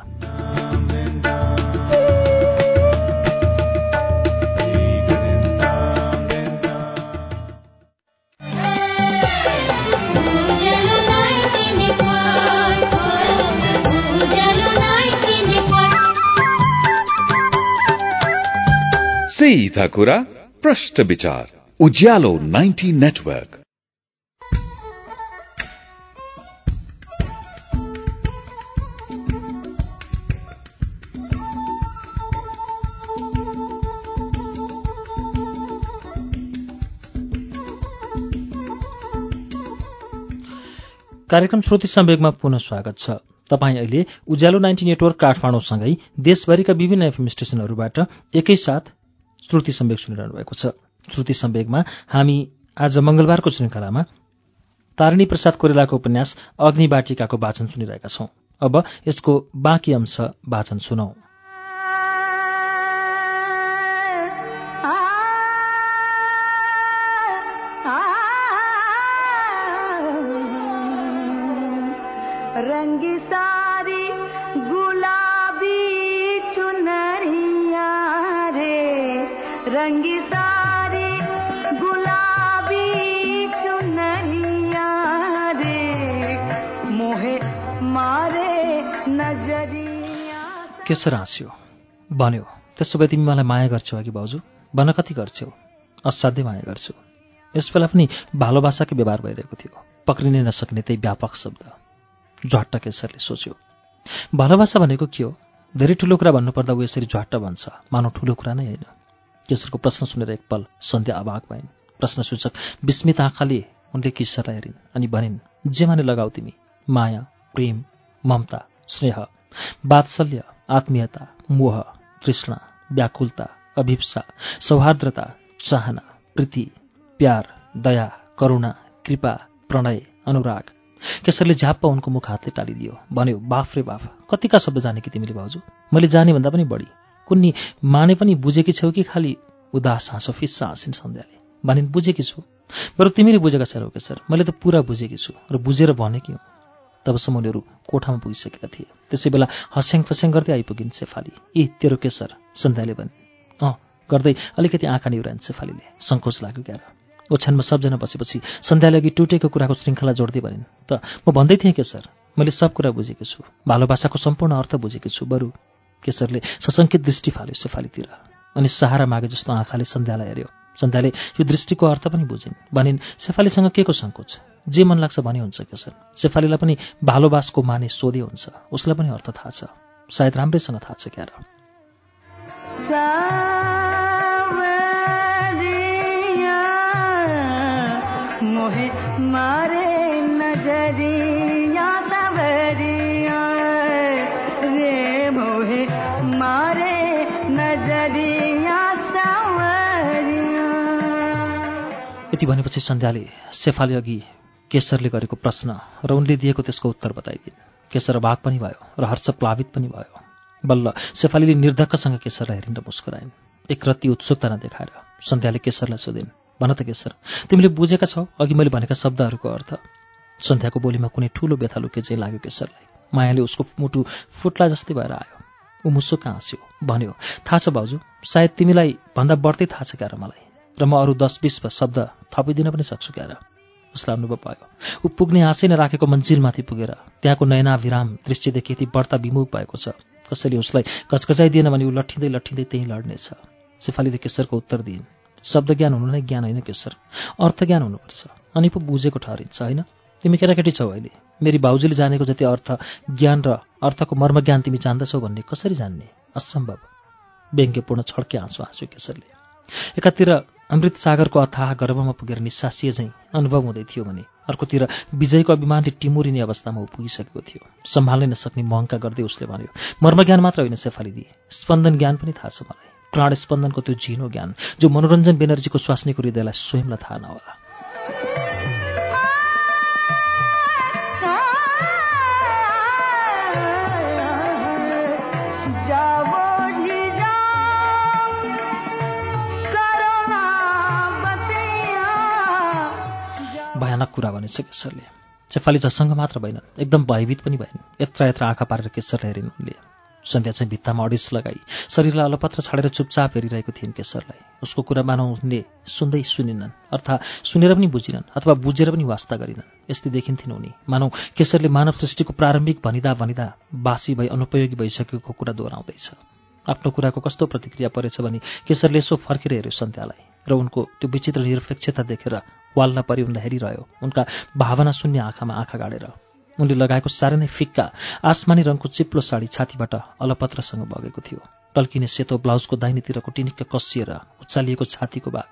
नेटवर्क सीधा कुरा प्रश्न विचार उज्यालो 90 नेटवर्क। कार्यक्रम श्रोति सम्वेगमा पुनः स्वागत छ। तपाईँ अहिले उज्यालो नाइन्टी नेटवर्क काठमाडौँसँगै देशभरिका विभिन्न एफएम स्टेशनहरूबाट एकैसाथ श्रुति सम्वेग सुनिरहनु भएको छ। श्रुति सम्वेगमा हामी आज मंगलबारको श्रृङ्खलामा तारिणी प्रसाद कोरेलाको उपन्यास अग्नि बाटिकाको वाचन सुनिरहेका छौं। अब यसको बाँकी अंश वाचन सुनौ। रंगी सारी केसर हाँस्यो भन्यो त्यसो भए तिमी मलाई माया गर्छौ अघि भाउजू? भन कति गर्छौ? असाध्यै माया गर्छु। यस बेला पनि भालोभाषाकै व्यवहार भइरहेको थियो। पक्रिनै नसक्ने त्यही व्यापक शब्द। झ्वाट्ट केसरले सोच्यो। भालोभाषा भनेको के हो? धेरै ठुलो कुरा भन्नुपर्दा ऊ यसरी झ्वाट्ट भन्छ। मानव ठुलो कुरा नै होइन। केशरको प्रश्न सुनेर एक पल सन्ध्या अभाग भइन्। प्रश्नसूचक विस्मित आँखाले उनले किशोरलाई हेरिन्? अनि भनिन् जे माने लगाऊ तिमी माया प्रेम ममता स्नेह वात्सल्य आत्मीयता मोह तृष्णा व्याकुलता अभिप्सा सौहार्द्रता चाहना प्रीति प्यार दया करुणा कृपा प्रणय अनुराग। केशरले झ्याप्प उनको मुख हातले टालिदियो भन्यो बाफ रे बाफ कतिका शब्द जाने कि तिमीले भाउजू? मैले जाने भन्दा पनि बढी। कुन्नी माने पनि बुझेकी छेउ कि खालि उदास हाँसो फिस्सा हाँसिन् सन्ध्याले। भनिन् बुझेकी छु। बरु तिमीले बुझेका छैनौ केशर मैले त पुरा बुझेकी छु र बुझेर भनेकी हुँ? तबसम्म उनीहरू कोठामा पुगिसकेका थिए। त्यसै बेला हस्याङ फस्याङ गर्दै आइपुगिन् सेफाली ए तेरो केशर सन्ध्याले भने अँ गर्दै अलिकति आँखा निहुरान् सेफालीले सङ्कोच लाग्यो क्यार। ओछ्यानमा सबजना बसेपछि सन्ध्याले अघि टुटेको कुराको श्रृङ्खला जोड्दै भनिन् त म भन्दै थिएँ केशर मैले सब कुरा बुझेको छु। भालो भाषाको सम्पूर्ण अर्थ बुझेको छु। बरु केशरले सशङ्कित दृष्टि फाल्यो सेफालीतिर अनि सहारा मागे जस्तो आँखाले सन्ध्यालाई हेऱ्यो। सन्ध्याले यो दृष्टिको अर्थ पनि बुझिन्। भनिन् सेफालीसँग के को सङ्कोच? जे मन लाग्छ भने हुन्छ केशर। सेफालीलाई पनि भालोबासको माने सोधे हुन्छ। उसलाई पनि अर्थ थाहा छ। सायद राम्रैसँग थाहा छ क्यार। सावरिया यति भनेपछि सन्ध्याले सेफाली अघि केशरले गरेको प्रश्न र उनले दिएको त्यसको उत्तर बताइदिन् केशर भाग पनि भयो र हर्ष प्लावित पनि भयो। बल्ल सेफालीले निर्धक्कसँग केशरलाई हेरिन् र मुस्कुराइन्। एक रत्ती उत्सुकता नदेखाएर सन्ध्याले केशरलाई सोधिन् भन त केशर तिमीले बुझेका छौ? अघि मैले भनेका शब्दहरूको अर्थ? सन्ध्याको बोलीमा कुनै ठूलो व्यथा लुके चाहिँ लाग्यो केशरलाई। मायाले उसको मुटु फुट्ला जस्तै भएर आयो। ऊ मुसुक हाँस्यो भन्यो थाहा छ भाउजू सायद तिमीलाई भन्दा बढ्दै थाहा छ क्यार मलाई? र म अरू दस बिस शब्द थपिदिन पनि सक्छु क्यार। उसलाई अनुभव भयो। ऊ पुग्ने आशै नै राखेको मन्जिलमाथि पुगेर त्यहाँको नयनाभिराम दृश्यदेखि यति बढ्ता विमुख भएको छ। कसैले उसलाई कचकचाइदिएन भने ऊ लट्ठिँदै लट्ठिँदै त्यहीँ लड्नेछ। शेफालीले केशरको उत्तर दिइन्। शब्द ज्ञान हुनु नै ज्ञान होइन केशर। अर्थ ज्ञान हुनुपर्छ। अनि पो बुझेको ठहरिन्छ होइन। तिमी केटाकेटी छौ अहिले। मेरी भाउजूले जानेको जति अर्थ ज्ञान र अर्थको मर्म ज्ञान तिमी जान्दछौ भन्ने कसरी जान्ने? असम्भव। व्यङ्ग्यपूर्ण छड्के आँसु हाँस्यो केशरले। एकातिर अमृत सागरको अथाह गर्भमा पुगेर निस्सासिए झैँ अनुभव हुँदै थियो भने अर्कोतिर विजयको अभिमानले टिमुरिने अवस्थामा ऊ पुगिसकेको थियो। सम्हाल्नै नसक्ने महङ्का गर्दै उसले भन्यो मर्मज्ञान मात्र होइन सेफालिदी स्पन्दन ज्ञान पनि थाहा छ मलाई। प्राण स्पन्दनको त्यो झिनो ज्ञान जो मनोरञ्जन बेनर्जीको स्वास्नीको हृदयलाई स्वयंलाई थाहा नहोला। भयानक कुरा भनेछ केशरले। शेफाली झसँग मात्र भएनन् एकदम भयभीत पनि भएन। यत्र यत्र आँखा पारेर केशरलाई हेरिन् उनले। सन्ध्या चाहिँ भित्तामा अडिस लगाई। शरीरलाई अलपत्र छाडेर चुपचाप हेरिरहेको थिइन् केशरलाई। उसको कुरा मानौ उनले सुन्दै सुनिनन् अर्थात् सुनेर पनि बुझिनन् अथवा बुझेर पनि वास्ता गरिनन्। यस्तै देखिन्थिन् उनी। मानौ केशरले मानव सृष्टिको प्रारम्भिक भनिदा भनिदा बासी भई अनुपयोगी भइसकेको कुरा दोहोऱ्याउँदैछ। आफ्नो कुराको कस्तो प्रतिक्रिया परेछ भने केशरले यसो फर्केर हेऱ्यो सन्ध्यालाई। र उनको त्यो विचित्र निरपेक्षता देखेर वाल्न परि उनलाई हेरिरह्यो। उनका भावना शून्य आँखामा आँखा गाडेर। उनले लगाएको साह्रै नै फिक्का आसमानी रङको चिप्लो साडी छातीबाट अलपत्रसँग बगेको थियो। टल्किने सेतो ब्लाउजको दाहिनेतिरको टिनिक्क कसिएर उचालिएको छातीको भाग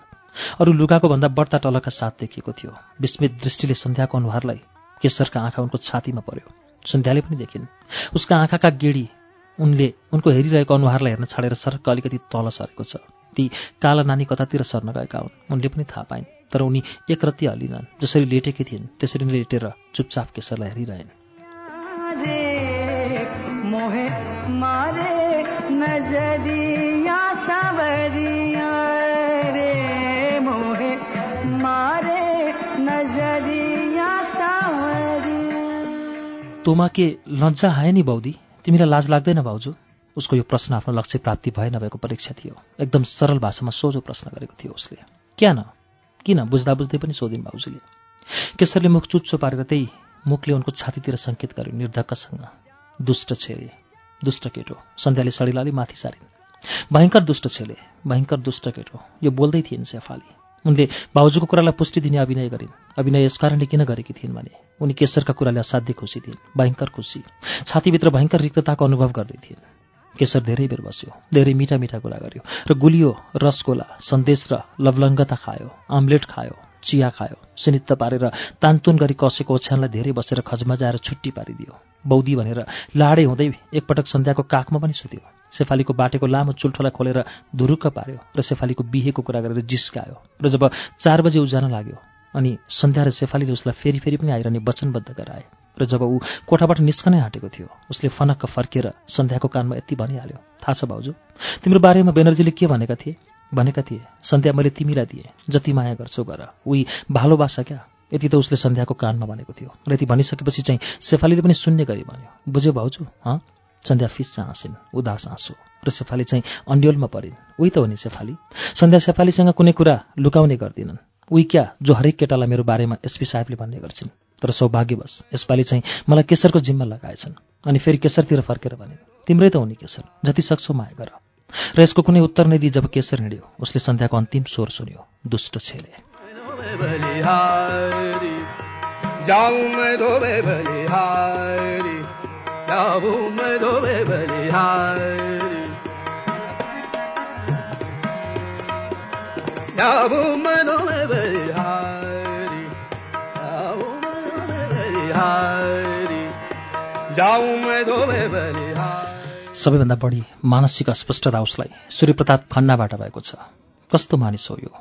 अरू लुगाको भन्दा बढ्ता टलका साथ देखिएको थियो। विस्मित दृष्टिले सन्ध्याको अनुहारलाई केशरका आँखा उनको छातीमा पर्यो। सन्ध्याले पनि देखिन्। उसका आँखाका गेडी उनले उनको हेरिरहेको अनुहारलाई हेर्न छाडेर सरक्क अलिकति तल सरेको छ। ती काला नानी कतातिर सर्न गएका हुन्। उनले पनि थाहा पाइन् तर उनी एक रत्ती हलिनन् जसरी लेटेकी थिइन् त्यसरी नै लेटेर चुपचाप केशरलाई हेरिरहेन्। तोमा के लज्जा आयो नि बौदी? तिमीलाई लाज लाग्दैन भाउजू। उसको यो प्रश्न आफ्नो लक्ष्य प्राप्ति भए नभएको परीक्षा थियो। एकदम सरल भाषामा सोझो प्रश्न गरेको थियो उसले। क्या न किन? बुझ्दा बुझ्दै पनि सोधिन् भाउजूले। केशरले मुख चुच्चो पारेर त्यही मुखले उनको छातीतिर सङ्केत गर्यो निर्धक्कसँग। दुष्ट छेले। दुष्ट केटो। सन्ध्याले सडिलाले माथि सारिन्। भयङ्कर दुष्ट छेले। भयङ्कर दुष्ट केटो। यो बोल्दै थिइन् सेफाली उनले भाउजूको कुरालाई पुष्टि दिने अभिनय गरिन्। अभिनय यस कारणले किन गरेकी थिइन् भने उनी केशरका कुराले असाध्य खुसी थिइन् भयङ्कर खुसी। छातीभित्र भयङ्कर रिक्तताको अनुभव गर्दै थिइन्। केशर धेरै बेर बस्यो धेरै मिठा मिठा कुरा गर्यो र गुलियो रसगोला सन्देश र लवलङ्गता खायो आम्लेट खायो। चिया खायो। सिनित्त पारेर तानतुन गरी कसेको ओछ्यानलाई धेरै बसेर खजमजाएर छुट्टी पारिदियो। बौदी भनेर लाडे हुँदै एकपटक सन्ध्याको काखमा पनि सुत्यो। सेफालीको बाटेको लामो चुल्ठोलाई खोलेर धुरुक्क पार्यो र सेफालीको बिहेको कुरा गरेर जिस्कायो। र जब चार बजे उजान लाग्यो अनि सन्ध्या र सेफालीले उसलाई फेरि फेरि पनि आइरहने वचनबद्ध गराए। र जब ऊ कोठाबाट निस्कनै आँटेको थियो उसले फनक्क फर्केर सन्ध्याको कानमा यति भनिहाल्यो थाहा छ भाउजू तिम्रो बारेमा बेनर्जीले के भनेका थिए? भनेका थिए। सन्ध्या मैले तिमीलाई दिएँ। जति माया गर्छौ गर। उही भालोबासा क्या? यति त उसले सन्ध्याको कानमा भनेको थियो। र यति भनिसकेपछि चाहिँ सेफालीले पनि सुन्ने गरी भन्यो बुझ्यो भाउजू हँ? सन्ध्या फिस्सा हाँसिन् उदास हाँसो। र सेफाली चाहिँ अन्ड्योलमा परिन्। उही त हो नि सेफाली सन्ध्या सेफालीसँग कुनै कुरा लुकाउने गर्दिनन्। उही क्या जो हरेक केटालाई मेरो बारेमा एसपी साहेबले भन्ने गर्छिन्। तर सौभाग्यवश यसपालि चाहिँ मलाई केशरको जिम्मा लगाएछन्। अनि फेरि केशरतिर फर्केर भने तिम्रै त हुने केशर जति सक्छौ माया गर। र यसको कुनै उत्तर नै दिई जब केशर हिँड्यो। उसले सन्ध्याको अन्तिम स्वर सुन्यो। दुष्ट छेले। जाऊँ मैं धोबे बलिहारी सबैभन्दा बढी मानसिक अस्पष्टता उसलाई सूर्यप्रताप खन्नाबाट भएको छ। कस्तो मानिस हो यो?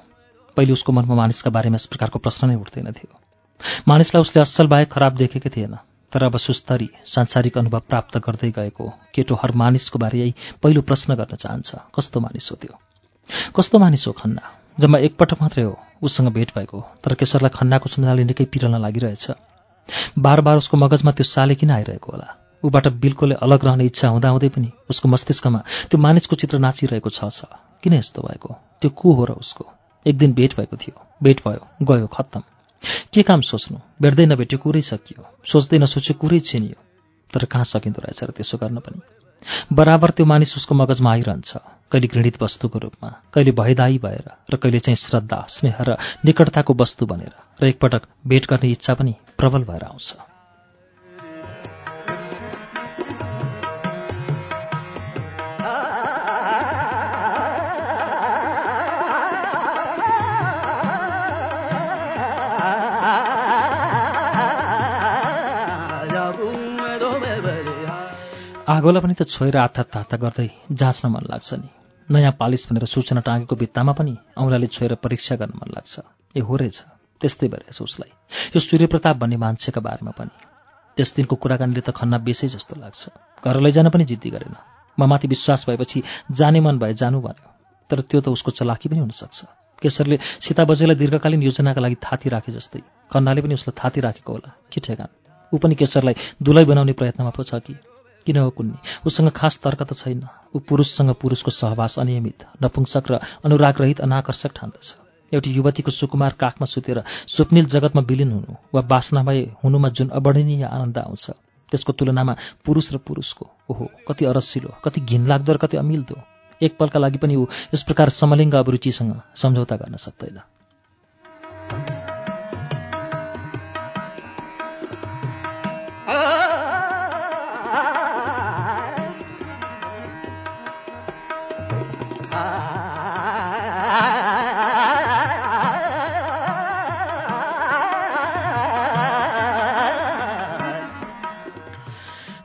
पहिले उसको मनमा मानिसका बारेमा यस प्रकारको प्रश्न नै उठ्दैन थियो। मानिसलाई उसले असल बाहेक खराब देखेकै थिएन तर अब सुस्तरी सांसारिक अनुभव प्राप्त गर्दै गएको केटो हर मानिसको बारे पहिलो प्रश्न गर्न चाहन्छ। कस्तो मानिस हो त्यो? कस्तो मानिस हो खन्ना? जम्मा एकपटक मात्रै हो उसँग भेट भएको तर केशरलाई खन्नाको सम्झनाले निकै पिरल्न लागिरहेछ। बार बार उसको मगजमा त्यो साले किन आइरहेको होला? ऊबाट बिल्कुलै अलग रहने इच्छा हुँदाहुँदै पनि उसको मस्तिष्कमा त्यो मानिसको चित्र नाचिरहेको छ छ। किन यस्तो भएको? त्यो को हो र उसको? एक दिन भेट भएको थियो। भेट भयो। गयो खत्तम। के काम सोच्नु? भेट्दै नभेट्यो कुरै सकियो। सोच्दै नसोच्यो कुरै चिनियो तर कहाँ सकिँदो रहेछ र त्यसो गर्न पनि? बराबर त्यो मानिस उसको मगजमा आइरहन्छ। कहिले घृणित वस्तुको रूपमा कहिले भयदायी भएर र कहिले चाहिँ श्रद्धा स्नेह र निकटताको वस्तु बनेर र एकपटक भेट गर्ने इच्छा पनि प्रबल भएर आउँछ। आगोलाई पनि त छोएर आत्था तात्ता गर्दै जाँच्न मन लाग्छ नि। नयाँ पालिस भनेर सूचना टाँगेको भित्तामा पनि औँलाले छोएर परीक्षा गर्न मन लाग्छ। ए हो रहेछ। त्यस्तै भइरहेछ उसलाई। यो सूर्यप्रताप भन्ने मान्छेका बारेमा पनि। त्यस दिनको कुराकानीले त खन्ना बेसै जस्तो लाग्छ। घर लैजान पनि जिद्दी गरेन। म माथि विश्वास भएपछि जाने मन भए जानु भन्यो। तर त्यो त उसको चलाकी पनि हुनसक्छ। केशरले सीता बजेलाई दीर्घकालीन योजनाका लागि थाती राखे जस्तै खन्नाले पनि उसलाई थाती राखेको होला। के ठेगान? ऊ पनि केशरलाई दुलै बनाउने प्रयत्नमा पो छ कि। किन हो कुन्नी उसँग खास तर्क त छैन। ऊ पुरुषसँग पुरुषको सहवास अनियमित नपुंसक र अनुरागरहित अनाकर्षक ठान्दछ। एउटी युवतीको सुकुमार काखमा सुतेर स्वप्निल जगतमा विलिन हुनु वा वासनामय हुनुमा जुन अवर्णनीय आनन्द आउँछ त्यसको तुलनामा पुरुष र पुरुषको। ओहो कति अरसिलो कति घिनलाग्दो र कति अमिल्दो। एक पलका लागि पनि ऊ यस प्रकार समलिङ्ग अभिरुचिसँग सम्झौता गर्न सक्दैन।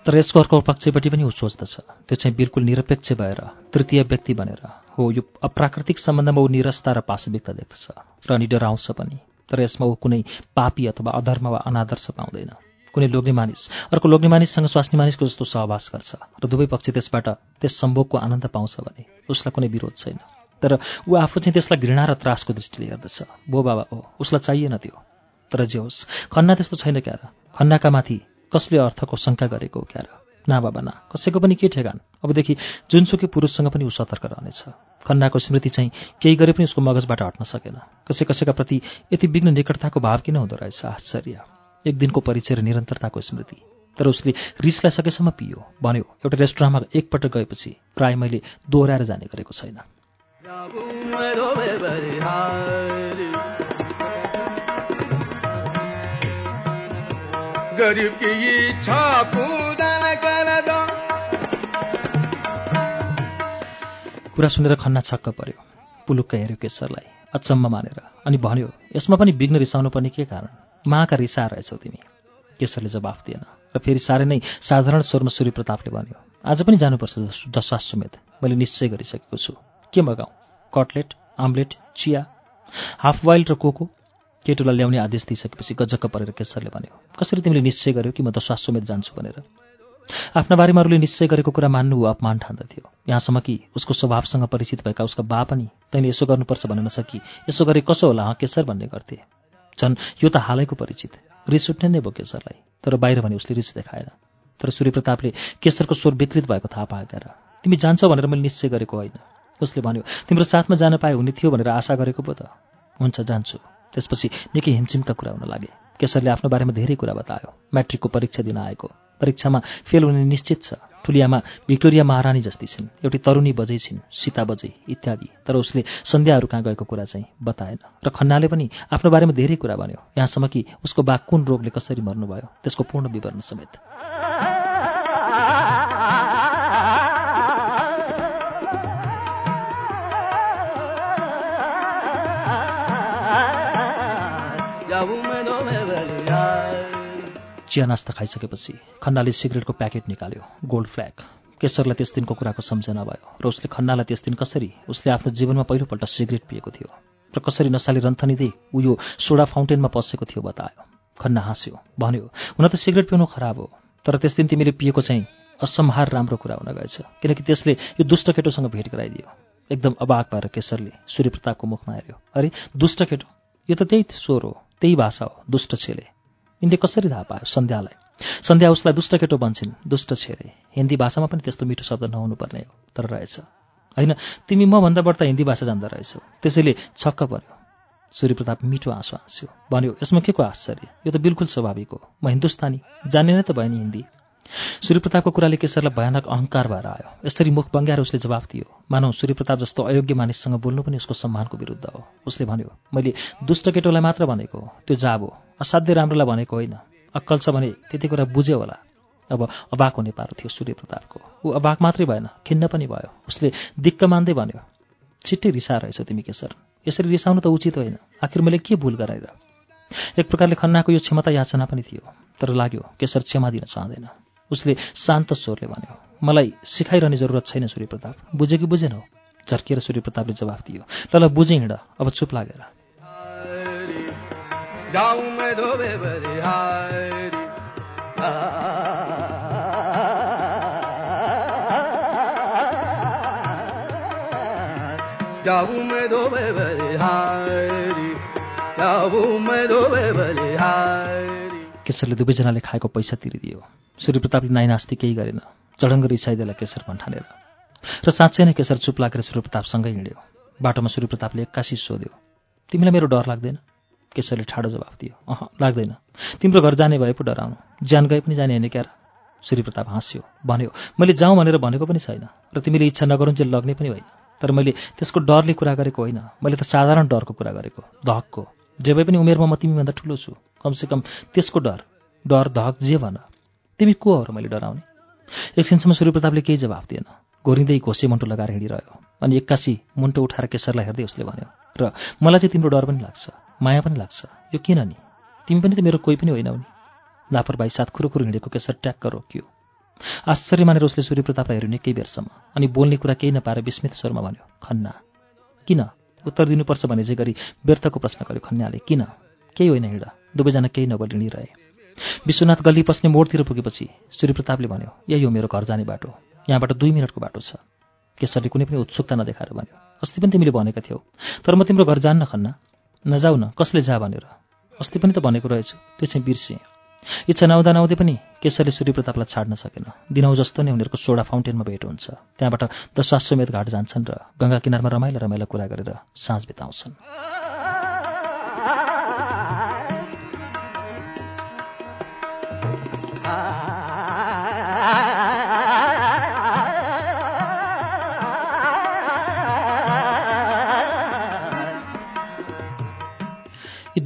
तर यसको अर्को पक्षपट्टि पनि ऊ सोच्दछ। त्यो चाहिँ बिल्कुल निरपेक्ष भएर तृतीय व्यक्ति बनेर हो यो अप्राकृतिक सम्बन्धमा ऊ निरस्ता र पाशविकता देख्दछ र अनि डराउँछ पनि। तर यसमा ऊ कुनै पापी अथवा अधर्म वा अनादर्श पाउँदैन। कुनै लोग्ने मानिस अर्को लोग्ने मानिससँग स्वास्नी मानिसको जस्तो सहवास गर्छ र दुवै पक्ष त्यसबाट त्यस सम्भोगको आनन्द पाउँछ भने उसलाई कुनै विरोध छैन। तर ऊ आफू चाहिँ त्यसलाई घृणा र त्रासको दृष्टिले हेर्दछ। बो बाबा हो उसलाई चाहिएन त्यो। तर जे होस् खन्ना त्यस्तो छैन क्या र खन्नाका माथि कसले अर्थको शङ्का गरेको क्या र? ना बाबा ना। कसैको पनि के ठेगान। अबदेखि जुनसुकै पुरुषसँग पनि ऊ सतर्क रहनेछ। खन्नाको स्मृति चाहिँ केही गरे पनि उसको मगजबाट हट्न सकेन। कसै कसैका प्रति यति विघ्न निकटताको भाव किन हुँदो रहेछ? आश्चर्य। एक दिनको परिचय र निरन्तरताको स्मृति। तर उसले रिसलाई सकेसम्म पियो। भन्यो एउटा रेस्टुराँमा एकपटक गएपछि प्राय मैले दोहोऱ्याएर जाने गरेको छैन। गरीब की इच्छा पूरा न कर सुनेर खन्ना छक्क पर्यो। पुलुक्क हेऱ्यो केशरलाई अचम्म मानेर अनि भन्यो यसमा पनि विघ्न रिसाउनु पर्ने के कारण? महाका रिसा रहेछौ तिमी। केशरले जवाफ दिएन र फेरि साह्रै नै साधारण स्वरमा सूर्य प्रतापले भन्यो आज पनि जानुपर्छ दशाश्वमेध। मैले निश्चय गरिसकेको छु। के मगाउँ कटलेट आम्लेट चिया? हाफ वाइल्ड र कोको? केटोलाई ल्याउने आदेश दिइसकेपछि गजक्क परेर केशरले भन्यो कसरी तिमीले निश्चय गर्यो कि म दशाश्वमेध जान्छु भनेर? आफ्ना बारेमा अरूले निश्चय गरेको कुरा मान्नु ऊ अपमान ठान्दथ्यो यहाँसम्म कि उसको स्वभावसँग परिचित भएका उसका बा पनि तैँले यसो गर्नुपर्छ भन्न नसकी। यसो गरे कसो होला हँ केशर? भन्ने गर्थे। झन् यो त हालैको परिचित। रिस उठ्ने नै भयो केशरलाई तर बाहिर भने उसले रिस देखाएन। तर सूर्यप्रतापले केशरको स्वर विकृत भएको थाहा पाएका र तिमी जान्छौ भनेर मैले निश्चय गरेको होइन। उसले भन्यो तिम्रो साथमा जान पाए हुने थियो भनेर आशा गरेको पो त। हुन्छ जान्छु। त्यसपछि निकै हिमचिमका कुरा हुन लागे। केशरले आफ्नो बारेमा धेरै कुरा बतायो। म्याट्रिकको परीक्षा दिन आएको। परीक्षामा फेल हुने निश्चित छ। ठुलियामा भिक्टोरिया महारानी जस्ती छिन्। एउटी तरुणी बजै छिन्। सीता बजै इत्यादि। तर उसले सन्ध्याहरू कहाँ गएको कुरा चाहिँ बताएन। र खन्नाले पनि आफ्नो बारेमा धेरै कुरा भन्यो। यहाँसम्म कि उसको बा कुन रोगले कसरी मर्नुभयो त्यसको पूर्ण विवरण समेत। चिया नास्ता खाइसकेपछि खन्नाले सिगरेटको प्याकेट निकाल्यो गोल्ड फ्ल्याग केशरलाई त्यस दिनको कुराको सम्झना भयो र उसले खन्नालाई त्यस दिन कसरी उसले आफ्नो जीवनमा पहिलोपल्ट सिगरेट पिएको थियो र कसरी नसाले रन्थनिँदै ऊ यो सोडा फाउन्टेनमा पसेको थियो बतायो। खन्ना हाँस्यो भन्यो हुन त सिगरेट पिउनु खराब हो तर त्यस दिन तिमीले पिएको चाहिँ असम्हार राम्रो कुरा हुन गएछ किनकि त्यसले यो दुष्ट केटोसँग भेट गराइदियो। एकदम अबाक भएर केशरले सूर्यप्रतापको मुखमा हेऱ्यो अरे दुष्ट केटो? यो त त्यही स्वर हो। त्यही भाषा हो दुष्ट छेले यिनले कसरी थाहा पायो सन्ध्यालाई? सन्ध्या उसलाई दुष्ट केटो भन्छन् दुष्ट छेरे। हिन्दी भाषामा पनि त्यस्तो मिठो शब्द नहुनु पर्ने हो तर रहेछ। होइन तिमी मभन्दा बढ्ता हिन्दी भाषा जान्दा रहेछौ। त्यसैले छक्क पर्यो। सूर्यप्रताप मिठो आँसु हाँस्यो। भन्यो यसमा के को आश्चर्य? यो त बिल्कुल स्वाभाविक हो। म हिन्दुस्तानी। जान्ने नै त भयो नि हिन्दी। सूर्यप्रतापको कुराले केशरलाई भयानक अहङ्कार भएर आयो। यसरी मुख बङ्ग्याएर उसले जवाफ दियो मानौ सूर्यप्रताप जस्तो अयोग्य मानिससँग बोल्नु पनि उसको सम्मानको विरुद्ध हो। उसले भन्यो मैले दुष्ट केटोलाई मात्र भनेको हो त्यो जाब असाध्य राम्रोलाई भनेको होइन। अक्कल छ भने त्यति कुरा बुझ्यो होला। अब अबाक हुने पारो थियो सूर्यप्रतापको। ऊ अबाक मात्रै भएन खिन्न पनि भयो। उसले दिक्क मान्दै भन्यो छिट्टै रिसा रहेछौ तिमी केशर। यसरी रिसाउनु त उचित होइन। आखिर मैले के भुल गराएर? एक प्रकारले खन्नाको यो क्षमता याचना पनि थियो। तर लाग्यो केशर क्षमा दिन चाहँदैन। उसले शान्त स्वरले भन्यो मलाई सिकाइरहने जरुरत छैन सूर्यप्रताप। बुझ्यो कि बुझेनौ झर्किएर सूर्यप्रतापले जवाफ दियो ल ल बुझेँ हिँड अब चुप लागेर। हरि जाऊं मैं धोबे धोबे बलिहारी जाऊं मैं धोबे केशरले दुवैजनाले खाएको पैसा तिरिदियो। सूर्यप्रतापले नाइ नास्ति केही गरेन। चडङ्ग रिसाइदेला केशर भन्ठानेर। र साँच्चै नै केशर चुप लागेर सूर्यप्रतापसँगै हिँड्यो। बाटोमा सूर्यप्रतापले एक्कासी सोध्यो तिमीलाई मेरो डर लाग्दैन? केशरले ठाडो जवाफ दियो अह लाग्दैन। तिम्रो घर जाने भए पो डराउनु। ज्यान गए पनि जाने होइन क्यार? सूर्यप्रताप हाँस्यो भन्यो मैले जाउँ भनेर भनेको पनि छैन। र तिमीले इच्छा नगरुन्जेल लग्ने पनि होइन। तर मैले त्यसको डरले कुरा गरेको होइन। मैले त साधारण डरको कुरा गरेको धहकको जे भए पनि उमेरमा म तिमीभन्दा ठुलो छु। कमसेकम त्यसको डर डर धहक जे भन तिमी को हो र मैले डराउने? एकछिनसम्म सूर्यप्रतापले केही जवाफ दिएन। घोरिँदै घोसे मुन्टो लगाएर हिँडिरह्यो अनि एक्कासी मुन्टो उठाएर केशरलाई हेर्दै उसले भन्यो र मलाई चाहिँ तिम्रो डर पनि लाग्छ माया पनि लाग्छ। यो किन नि? तिमी पनि त मेरो कोही पनि होइनौ नि। लापरवाही साथ खुरुखुरु हिँडेको केशर ट्याक्क रोकियो। आश्चर्य मानेर उसले सूर्यप्रतापलाई हेऱ्यो निकै बेरसम्म अनि बोल्ने कुरा केही नपाएर विस्मित स्वरमा भन्यो खन्ना किन? उत्तर दिनुपर्छ भने चाहिँ गरी व्यर्थको प्रश्न गर्यो खन्याले किन? केही होइन हिँड दुवैजना केही नबोली हिँडिरहे विश्वनाथ गल्ली पस्ने मोडतिर पुगेपछि सूर्यप्रतापले भन्यो यही हो मेरो घर जाने बाटो। यहाँबाट दुई मिनटको बाटो छ। केशरले कुनै पनि उत्सुकता नदेखाएर भन्यो अस्ति पनि तिमीले भनेका थियौ। तर म तिम्रो घर जान्न खन्ना। नजाऊ न कसले जा भनेर। अस्ति पनि त भनेको रहेछु। त्यो चाहिँ बिर्सेँ। इच्छा नहुँदा नहुँदै पनि केशरले सूर्यप्रतापलाई छाड्न सकेन। दिनौ जस्तो नै उनीहरूको सोडा फाउन्टेनमा भेट हुन्छ। त्यहाँबाट दशाश्वमेध घाट जान्छन् र गङ्गा किनारमा रमाइलो रमाइलो कुरा गरेर साँझ बिताउँछन्।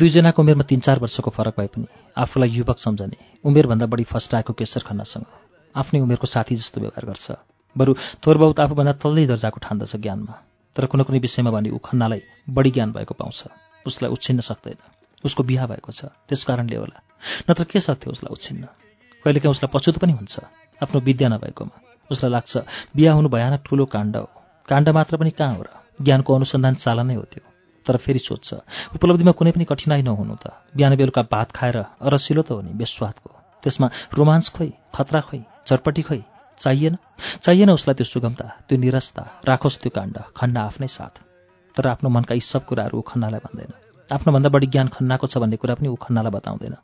दुईजनाको उमेरमा तिन चार वर्षको फरक भए पनि आफूलाई युवक सम्झने उमेरभन्दा बढी फस्टाएको केशर खन्नासँग आफ्नै उमेरको साथी जस्तो व्यवहार गर्छ। बरु थोरबाउत आफूभन्दा तल्लै दर्जाको ठान्दछ ज्ञानमा तर कुनै कुनै विषयमा भने ऊ खन्नालाई बढी ज्ञान भएको पाउँछ। उसलाई उछिन्न सक्दैन। उसको बिहा भएको छ त्यस कारणले होला। नत्र के सक्थ्यो उसलाई उछिन्न? कहिलेकाहीँ उसलाई पछुत पनि हुन्छ आफ्नो विद्या नभएकोमा। उसलाई लाग्छ बिहा हुनु भयानक ठुलो काण्ड हो। काण्ड मात्र पनि कहाँ हो र? ज्ञानको अनुसन्धान चालन नै हो त्यो। तर फेरि सोध्छ उपलब्धिमा कुनै पनि कठिनाइ नहुनु त। बिहान बेलुका भात खाएर अरसिलो त हो नि बेस्वादको। त्यसमा रोमान्स खोइ खतरा खोइ झटपटी खोइ चाहिएन? चाहिएन उसलाई त्यो सुगमता त्यो निरस्ता राखोस् त्यो काण्ड खन्ना आफ्नै साथ। तर आफ्नो मनका यी सब कुराहरू ऊ खन्नालाई भन्दैन। आफ्नोभन्दा बढी ज्ञान खन्नाको छ भन्ने कुरा पनि ऊ खन्नालाई बताउँदैन।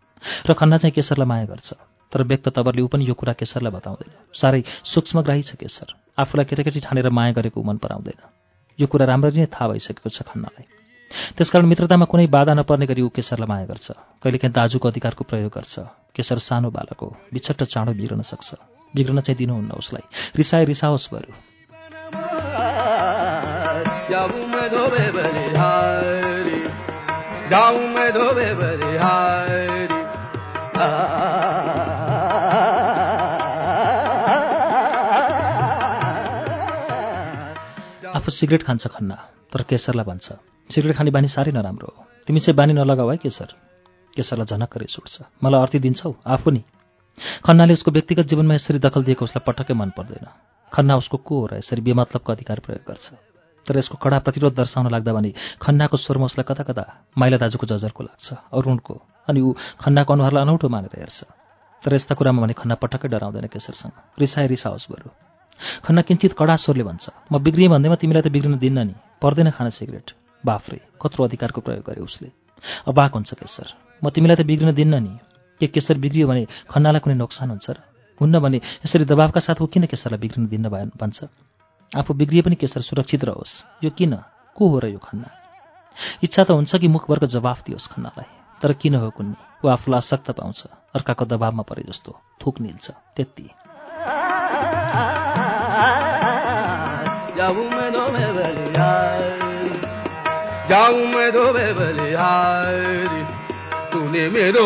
र खन्ना चाहिँ केशरलाई माया गर्छ। तर व्यक्त तवरले ऊ पनि यो कुरा केशरलाई बताउँदैन। साह्रै सूक्ष्मग्राही छ केशर। आफूलाई केटाकेटी ठानेर माया गरेको मन पराउँदैन। यो कुरा राम्ररी नै थाहा भइसकेको छ खन्नालाई। त्यसकारण मित्रतामा कुनै बाधा नपर्ने गरी ऊ केशरलाई माया गर्छ। कहिलेकाहीँ दाजुको अधिकारको प्रयोग गर्छ। केशर सानो बालक हो। बिछट्ट चाँडो बिग्रन सक्छ। बिग्रन चाहिँ दिनुहुन्न उसलाई। रिसाए रिसाओस् बरु। आफू सिगरेट खान्छ खन्ना तर केशरलाई भन्छ। सिगरेट खाने बानी साह्रै नराम्रो हो। तिमी चाहिँ बानी नलगाऊ है केशर। केशरलाई झनक्क रिस मलाई अर्थी दिन्छौ। आफू नि। खन्नाले उसको व्यक्तिगत जीवनमा यसरी दखल दिएको उसलाई पटक्कै मन पर्दैन। खन्ना उसको को हो र यसरी बेमतलबको अधिकार प्रयोग गर्छ? तर यसको कडा प्रतिरोध दर्शाउन लाग्दा भने खन्नाको स्वरमा उसलाई कता कता माइला दाजुको जजरको लाग्छ अरुणको। अनि ऊ खन्नाको अनुहारलाई अनौठो मानेर हेर्छ। तर यस्ता कुरामा भने खन्ना पटक्कै डराउँदैन केशरसँग। रिसाए रिसाओस् बरु। खन्ना किन्चित कडा स्वरले भन्छ म बिग्रिएँ भन्दैमा तिमीलाई त बिग्रिन दिन्न नि। पर्दैन खान सिगरेट। बाफ्रे कत्रो अधिकारको प्रयोग गरे उसले। अबाक हुन्छ केशर। म तिमीलाई त बिग्रिन दिन्न नि। के केसर बिग्रियो भने खन्नालाई कुनै नोक्सान हुन्छ र? हुन्न भने यसरी दबावका साथ ऊ किन केसरलाई बिग्रिन दिन्न भए भन्छ? आफू बिग्रिए पनि केसर सुरक्षित रहोस्। यो किन? को हो र यो खन्ना? इच्छा त हुन्छ कि मुखभरको जवाफ दियोस् खन्नालाई। तर किन हो कुन्नी? ऊ आफूलाई असक्त पाउँछ। अर्काको दबावमा परे जस्तो थुक निल्छ। त्यति। तूने मेरो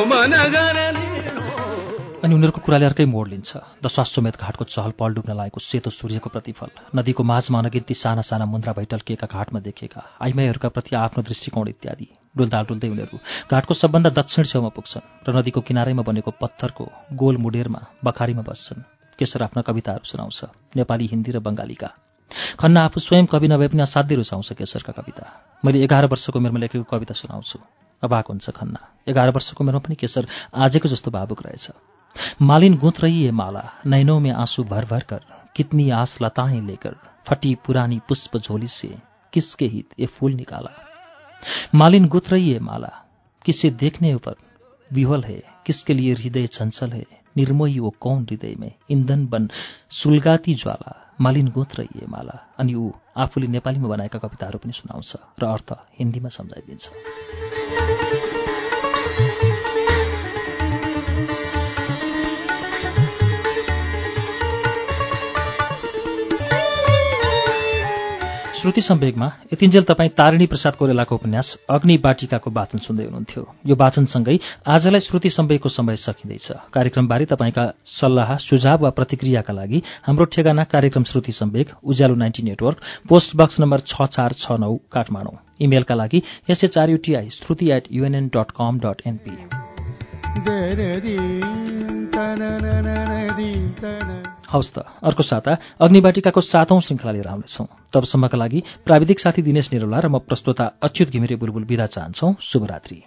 अनि उनीहरूको कुराले अर्कै मोड लिन्छ। दशाश्वमेध घाटको चहल पहल डुब्न लागेको सेतो सूर्यको प्रतिफल नदीको माझमा अनगिन्ती साना साना मुन्द्रा भैटल्किएका घाटमा देखिएका आइमाईहरूका प्रति आफ्नो दृष्टिकोण इत्यादि। डुल्दा डुल्दै उनीहरू घाटको सबभन्दा दक्षिण छेउमा पुग्छन् र नदीको किनारैमा बनेको पत्थरको गोल मुडेरमा बखारीमा बस्छन्। केशर आफ्ना कविताहरू सुनाउँछ। नेपाली हिन्दी र बङ्गालीका खन्ना आफू स्वयं कवि नभए पनि असाध्यै रुचाउँछ केशरका कविता। मैले एघार वर्षको उमेरमा लेखेको कविता सुनाउँछु। अभाक हुन्छ खन्ना। एघार वर्षको उमेरमा पनि केशर आजको जस्तो भावुक रहेछ। मालिन गूंथ रही माला नैनों में आंसू भर भर कर। कितनी आस लताएं लेकर फटी पुरानी पुष्प झोली से किसके हित ये फूल निकाला। मालिन गुथ रही माला किसे देखने पर विह्वल है किसके लिए हृदय चंचल है। निर्मोही वो कौन हृदय में ईंधन बन सुलगाती ज्वाला मालिन है माला अनि ऊ आफूले नेपालीमा बनाएका कविताहरू पनि सुनाउँछ र अर्थ हिन्दीमा सम्झाइदिन्छ श्रुति सम्वेगमा यतिन्जेल तपाईँ तारिणी प्रसाद कोरेलाको उपन्यास अग्नि बाटिकाको वाचन सुन्दै हुनुहुन्थ्यो। यो वाचनसँगै आजलाई श्रुति सम्वेगको समय सकिँदैछ। कार्यक्रमबारे तपाईँका सल्लाह सुझाव वा प्रतिक्रियाका लागि हाम्रो ठेगाना कार्यक्रम Shruti Sambeg Ujyaalo ninety network post box number छ चार छ नौ काठमाडौँ। इमेलका लागि SHRUTI Shruti at UNN dot com dot NP हवस् त। अर्को साता अग्निबाटिकाको सातौं श्रृङ्खला लिएर आउनेछौँ। तबसम्मका लागि प्राविधिक साथी दिनेश निरोला र म प्रस्तोता अच्युत घिमिरे बुलबुल विदा चाहन्छौ। शुभरात्री।